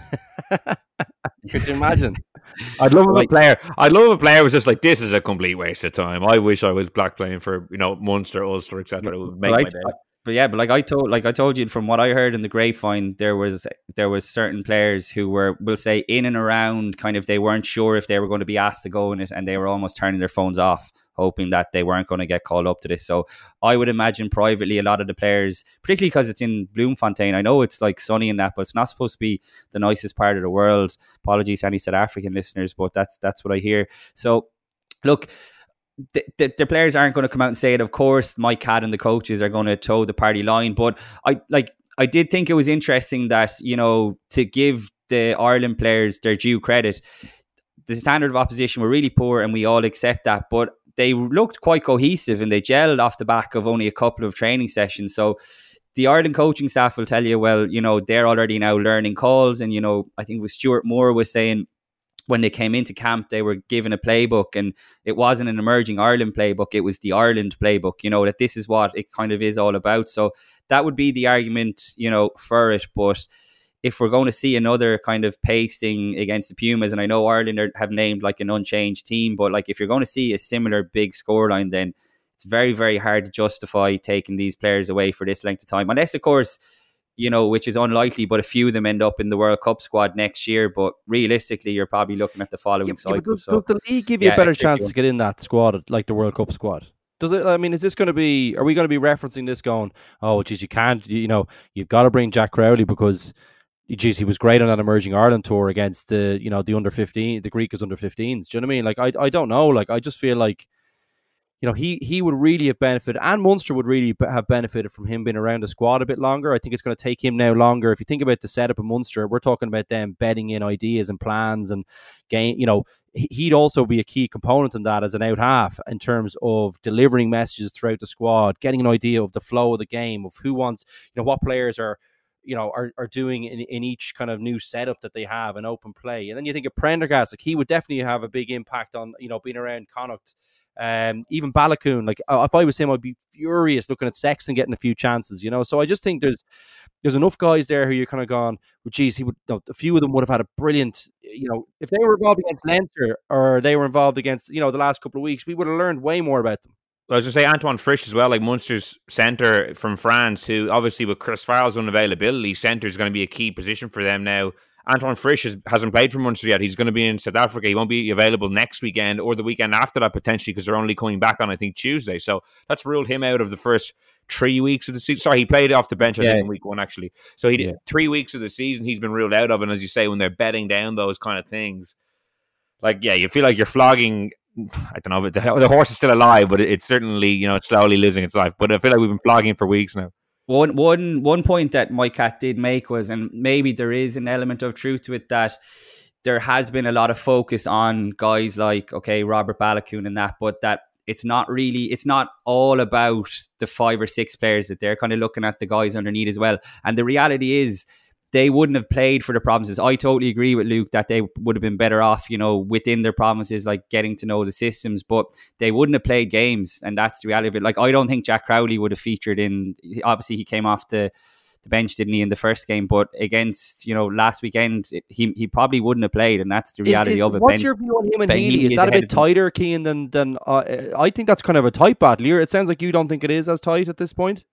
could you imagine? I'd love like, a player. I'd love a player was just like, this is a complete waste of time. I wish I was black playing for you know Munster, Ulster, etc. It would make my day. But yeah, but like I told, like I told you, from what I heard in the grapevine, there was there was certain players who were, we'll say, in and around, kind of, they weren't sure if they were going to be asked to go in it, and they were almost turning their phones off hoping that they weren't going to get called up to this. So I would imagine privately a lot of the players, particularly because it's in Bloemfontein, I know it's like sunny in that, but it's not supposed to be the nicest part of the world. Apologies to any South African listeners, but that's that's what I hear. So look. The, the, the, players aren't going to come out and say it. Of course, Mike Catt and the coaches are going to toe the party line. But I like I did think it was interesting that you know to give the Ireland players their due credit. The standard of opposition were really poor, and we all accept that. But they looked quite cohesive and they gelled off the back of only a couple of training sessions. So the Ireland coaching staff will tell you, well, you know, they're already now learning calls. And, you know, I think with Stewart Moore was saying when they came into camp, they were given a playbook and it wasn't an emerging Ireland playbook. It was the Ireland playbook, you know, that this is what it kind of is all about. So that would be the argument, you know, for it. But if we're going to see another kind of pasting against the Pumas, and I know Ireland are, have named like an unchanged team, but like if you're going to see a similar big scoreline, then it's very, very hard to justify taking these players away for this length of time. Unless, of course, you know, which is unlikely, but a few of them end up in the World Cup squad next year. But realistically, you're probably looking at the following yeah, cycle. does, so, does the league give you yeah, a better chance to get in that squad, like the World Cup squad? Does it? I mean, is this going to be? Are we going to be referencing this? Going, oh, geez, you can't. You know, you've got to bring Jack Crowley because geez, he was great on that emerging Ireland tour against the you know the under fifteen, the Griquas under 15s. Do you know what I mean? Like I I don't know. Like I just feel like you know he he would really have benefited, and Munster would really have benefited from him being around the squad a bit longer. I think it's going to take him now longer. If you think about the setup of Munster, we're talking about them betting in ideas and plans and game. You know. He'd also be a key component in that as an out half in terms of delivering messages throughout the squad, getting an idea of the flow of the game, of who wants, you know, what players are you know are, are doing in, in each kind of new setup that they have an open play. And then you think of Prendergast, like he would definitely have a big impact on you know being around Connacht. Um, even Baloucoune, like if I was him, I'd be furious looking at Sexton getting a few chances, you know. So I just think there's there's enough guys there who you're kind of gone, well, geez, he would. Know, a few of them would have had a brilliant, you know, if they were involved against Leinster or they were involved against, you know, the last couple of weeks, we would have learned way more about them. I was going to say Antoine Frisch as well, like Munster's centre from France, who obviously with Chris Farrell's unavailability, centre is going to be a key position for them now. Antoine Frisch has, hasn't played for Munster yet. He's going to be in South Africa. He won't be available next weekend or the weekend after that potentially because they're only coming back on I think Tuesday. So that's ruled him out of the first three weeks of the season. Sorry, he played off the bench I yeah. think in week one actually. So he did yeah. three weeks of the season. He's been ruled out of, and as you say, when they're betting down those kind of things, like yeah, you feel like you're flogging I don't know, the, the horse is still alive, but it's certainly you know it's slowly losing its life. But I feel like we've been flogging for weeks now. One one one point that Mike Catt did make was, and maybe there is an element of truth to it that there has been a lot of focus on guys like okay Robert Baloucoune and that, but that it's not really it's not all about the five or six players that they're kind of looking at the guys underneath as well. And the reality is they wouldn't have played for the provinces. I totally agree with Luke that they would have been better off, you know, within their provinces, like getting to know the systems, but they wouldn't have played games. And that's the reality of it. Like, I don't think Jack Crowley would have featured in, obviously, he came off the, the bench, didn't he, in the first game? But against, you know, last weekend, he he probably wouldn't have played, and that's the reality is, is, of it. What's bench, your view on him and ben Healy? Is that a bit tighter, Cian, than than uh, I think that's kind of a tight battle. It sounds like you don't think it is as tight at this point.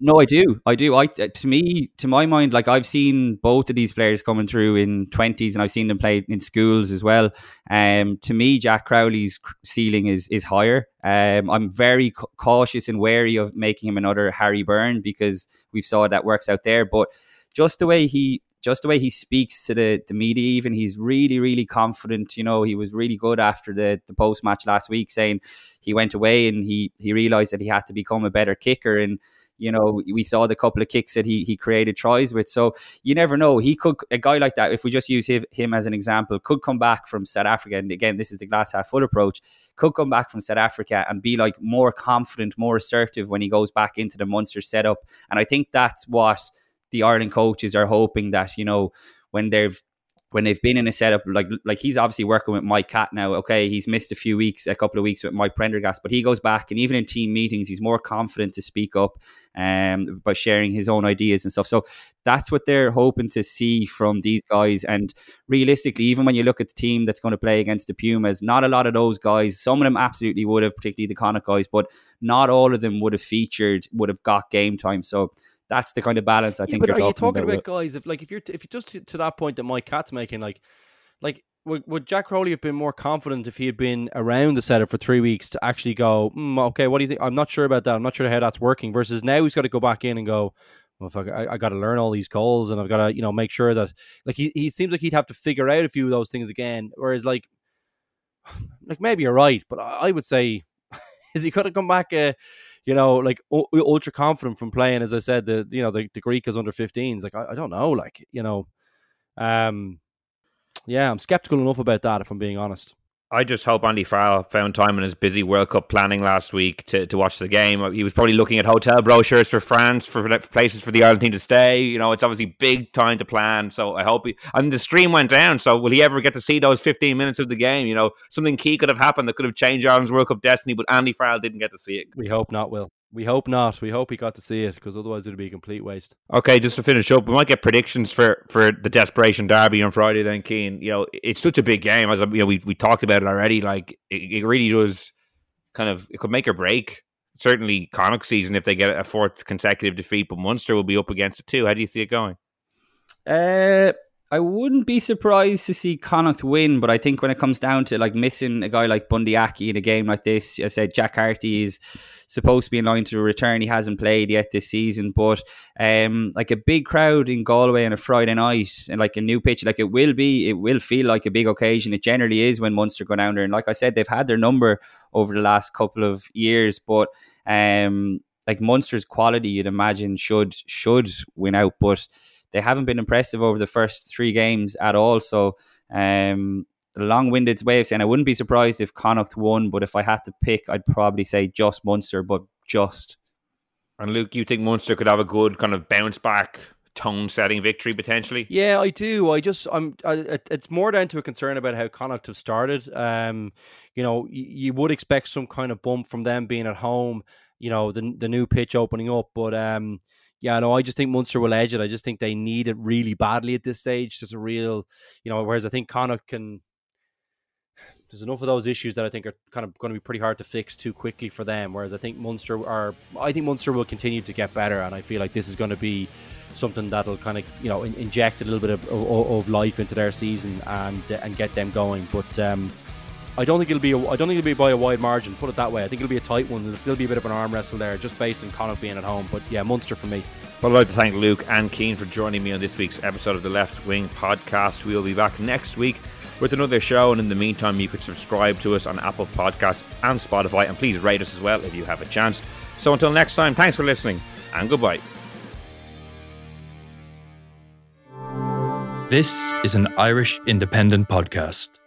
No, I do. I do. I to me, to my mind, like I've seen both of these players coming through in twenties, and I've seen them play in schools as well. Um, to me, Jack Crowley's ceiling is is higher. Um, I'm very cautious and wary of making him another Harry Byrne because we've saw that works out there. But just the way he just the way he speaks to the, the media, even he's really, really confident. You know, he was really good after the, the post match last week, saying he went away and he he realized that he had to become a better kicker and you know, we saw the couple of kicks that he he created tries with. So you never know. He could a guy like that. If we just use him, as an example, could come back from South Africa. And again, this is the glass half full approach. Could come back from South Africa and be like more confident, more assertive when he goes back into the Munster setup. And I think that's what the Ireland coaches are hoping that you know when they've when they've been in a setup like like he's obviously working with Mike Catt now. Okay, he's missed a few weeks, a couple of weeks with Mike Prendergast, but he goes back and even in team meetings, he's more confident to speak up um, by sharing his own ideas and stuff. So that's what they're hoping to see from these guys. And realistically, even when you look at the team that's going to play against the Pumas, not a lot of those guys. Some of them absolutely would have, particularly the Connacht guys, but not all of them would have featured, would have got game time. So that's the kind of balance I yeah, think. But are you talking about, about guys? If like if you're t- if you just to, to, that point that Mike Catt's making, like like would, would Jack Crowley have been more confident if he had been around the setup for three weeks to actually go, mm, okay, what do you think? I'm not sure about that. I'm not sure how that's working. Versus now he's got to go back in and go. Well, fuck, I, I got to learn all these calls and I've got to, you know, make sure that, like, he, he seems like he'd have to figure out a few of those things again. Whereas, like, like maybe you're right, but I, I would say, is he could have come back, uh, you know, like ultra confident from playing, as I said, the you know the, the Griquas under 15s. Like I, I don't know, like you know, um, yeah, I'm skeptical enough about that if I'm being honest. I just hope Andy Farrell found time in his busy World Cup planning last week to, to watch the game. He was probably looking at hotel brochures for France, for places for the Ireland team to stay. You know, it's obviously big time to plan. So I hope he. Mean, the stream went down. So will he ever get to see those 15 minutes of the game? You know, something key could have happened that could have changed Ireland's World Cup destiny, but Andy Farrell didn't get to see it. We hope not, Will. We hope not. We hope he got to see it because otherwise it'd be a complete waste. Okay, just to finish up, we might get predictions for for the desperation derby on Friday. Then, Cian, you know, it's such a big game. As you know, we we talked about it already. Like it, it really does, kind of, it could make or break. Certainly, Connacht season if they get a fourth consecutive defeat, but Munster will be up against it too. How do you see it going? Uh, I wouldn't be surprised to see Connacht win, but I think when it comes down to like missing a guy like Bundee Aki in a game like this, I said Jack Carty is supposed to be in line to return. He hasn't played yet this season, but um, like a big crowd in Galway on a Friday night and like a new pitch, like it will be, it will feel like a big occasion. It generally is when Munster go down there, and like I said, they've had their number over the last couple of years, but um, like Munster's quality, you'd imagine should should win out, but they haven't been impressive over the first three games at all. So, um, a long-winded way of saying I wouldn't be surprised if Connacht won, but if I had to pick, I'd probably say just Munster, but just. And Luke, you think Munster could have a good kind of bounce back tone-setting victory potentially? Yeah, I do. I just, I'm. I, it's more down to a concern about how Connacht have started. Um, you know, you, you would expect some kind of bump from them being at home. You know, the the new pitch opening up, but um, yeah, no, I just think Munster will edge it. I just think they need it really badly at this stage. There's a real, you know, whereas I think Connacht can. There's enough of those issues that I think are kind of going to be pretty hard to fix too quickly for them. Whereas I think Munster are, I think Munster will continue to get better, and I feel like this is going to be something that'll kind of you know inject a little bit of, of, of life into their season and and get them going. But um, I don't think it'll be. A, I don't think it'll be by a wide margin. Put it that way. I think it'll be a tight one. There'll still be a bit of an arm wrestle there, just based on Connacht being at home. But yeah, Munster for me. Well, I'd like to thank Luke and Cian for joining me on this week's episode of the Left Wing Podcast. We'll be back next week with another show, and in the meantime, you could subscribe to us on Apple Podcasts and Spotify, and please rate us as well if you have a chance. So until next time, thanks for listening, and goodbye. This is an Irish Independent podcast.